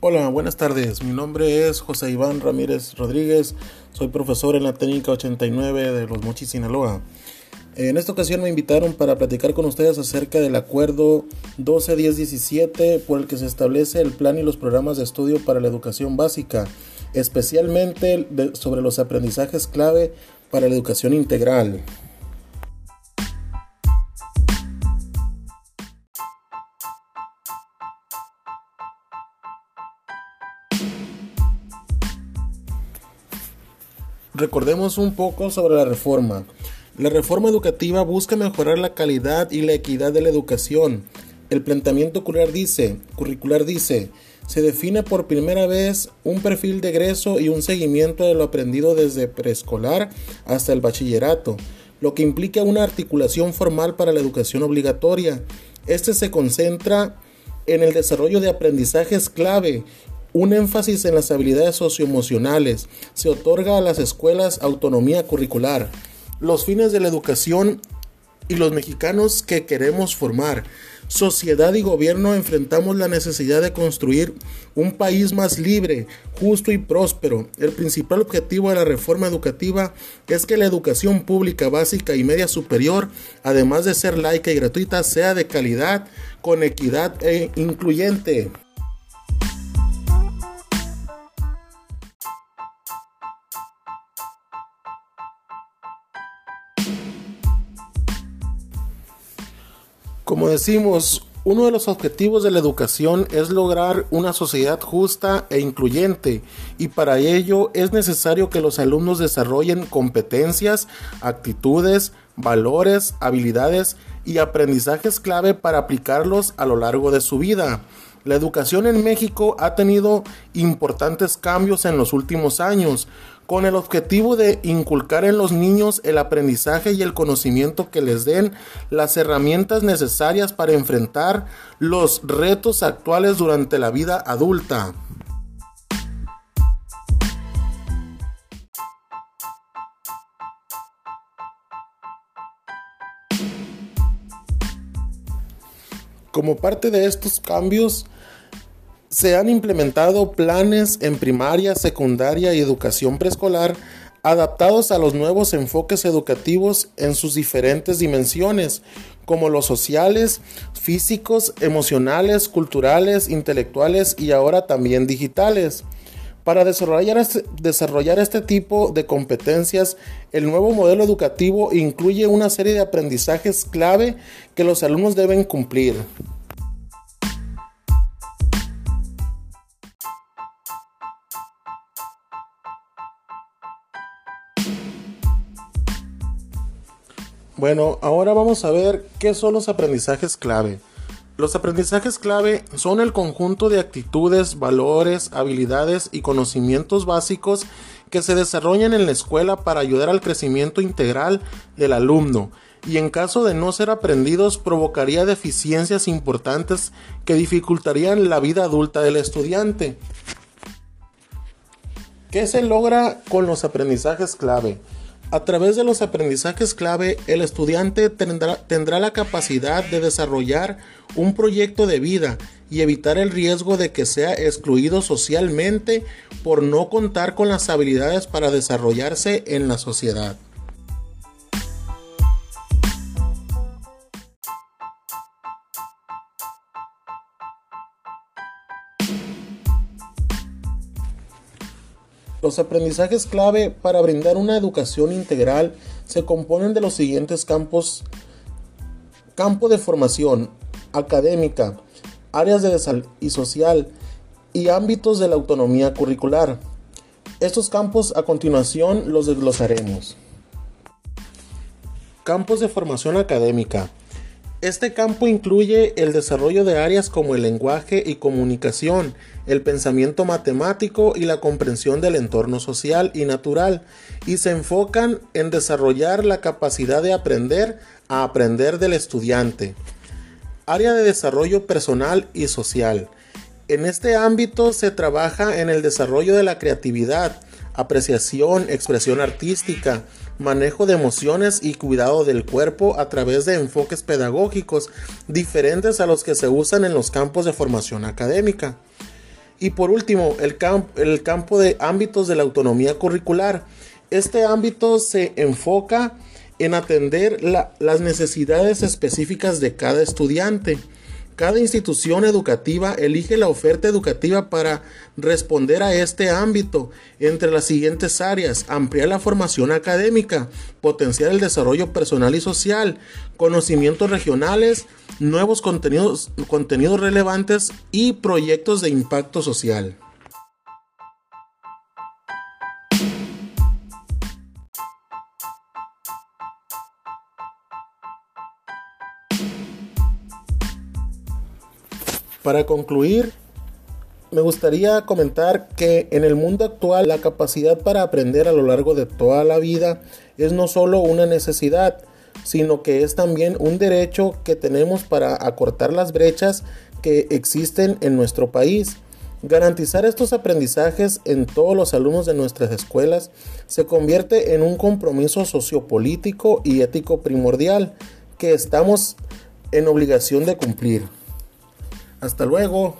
Hola, buenas tardes. Mi nombre es José Iván Ramírez Rodríguez. Soy profesor en la técnica 89 de Los Mochis, Sinaloa. En esta ocasión me invitaron para platicar con ustedes acerca del acuerdo 121017 por el que se establece el plan y los programas de estudio para la educación básica, especialmente sobre los aprendizajes clave para la educación integral. Recordemos un poco sobre la reforma. La reforma educativa busca mejorar la calidad y la equidad de la educación. El planteamiento curricular dice, curricular dice, se define por primera vez un perfil de egreso y un seguimiento de lo aprendido desde preescolar hasta el bachillerato, lo que implica una articulación formal para la educación obligatoria. Este se concentra en el desarrollo de aprendizajes clave un énfasis en las habilidades socioemocionales. Se otorga a las escuelas autonomía curricular. Los fines de la educación y los mexicanos que queremos formar. Sociedad y gobierno enfrentamos la necesidad de construir un país más libre, justo y próspero. El principal objetivo de la reforma educativa es que la educación pública básica y media superior, además de ser laica y gratuita, sea de calidad, con equidad e incluyente. Decimos, uno de los objetivos de la educación es lograr una sociedad justa e incluyente y para ello es necesario que los alumnos desarrollen competencias, actitudes, valores, habilidades y aprendizajes clave para aplicarlos a lo largo de su vida. La educación en México ha tenido importantes cambios en los últimos años, con el objetivo de inculcar en los niños el aprendizaje y el conocimiento que les den las herramientas necesarias para enfrentar los retos actuales durante la vida adulta. Como parte de estos cambios, se han implementado planes en primaria, secundaria y educación preescolar adaptados a los nuevos enfoques educativos en sus diferentes dimensiones, como los sociales, físicos, emocionales, culturales, intelectuales y ahora también digitales. Para desarrollar este, tipo de competencias, el nuevo modelo educativo incluye una serie de aprendizajes clave que los alumnos deben cumplir. Bueno, ahora vamos a ver qué son los aprendizajes clave. Los aprendizajes clave son el conjunto de actitudes, valores, habilidades y conocimientos básicos que se desarrollan en la escuela para ayudar al crecimiento integral del alumno y en caso de no ser aprendidos provocaría deficiencias importantes que dificultarían la vida adulta del estudiante. ¿Qué se logra con los aprendizajes clave? A través de los aprendizajes clave, el estudiante tendrá, la capacidad de desarrollar un proyecto de vida y evitar el riesgo de que sea excluido socialmente por no contar con las habilidades para desarrollarse en la sociedad. Los aprendizajes clave para brindar una educación integral se componen de los siguientes campos. Campo de formación, académica, áreas de y social y ámbitos de la autonomía curricular. Estos campos a continuación los desglosaremos. Campos de formación académica. Este campo incluye el desarrollo de áreas como el lenguaje y comunicación, el pensamiento matemático y la comprensión del entorno social y natural, y se enfocan en desarrollar la capacidad de aprender a aprender del estudiante. Área de desarrollo personal y social. En este ámbito se trabaja en el desarrollo de la creatividad, apreciación, expresión artística, manejo de emociones y cuidado del cuerpo a través de enfoques pedagógicos diferentes a los que se usan en los campos de formación académica. Y por último, el, el campo de ámbitos de la autonomía curricular. Este ámbito se enfoca en atender las necesidades específicas de cada estudiante. Cada institución educativa elige la oferta educativa para responder a este ámbito entre las siguientes áreas, ampliar la formación académica, potenciar el desarrollo personal y social, conocimientos regionales, nuevos contenidos, relevantes y proyectos de impacto social. Para concluir, me gustaría comentar que en el mundo actual la capacidad para aprender a lo largo de toda la vida es no solo una necesidad, sino que es también un derecho que tenemos para acortar las brechas que existen en nuestro país. Garantizar estos aprendizajes en todos los alumnos de nuestras escuelas se convierte en un compromiso sociopolítico y ético primordial que estamos en obligación de cumplir. Hasta luego.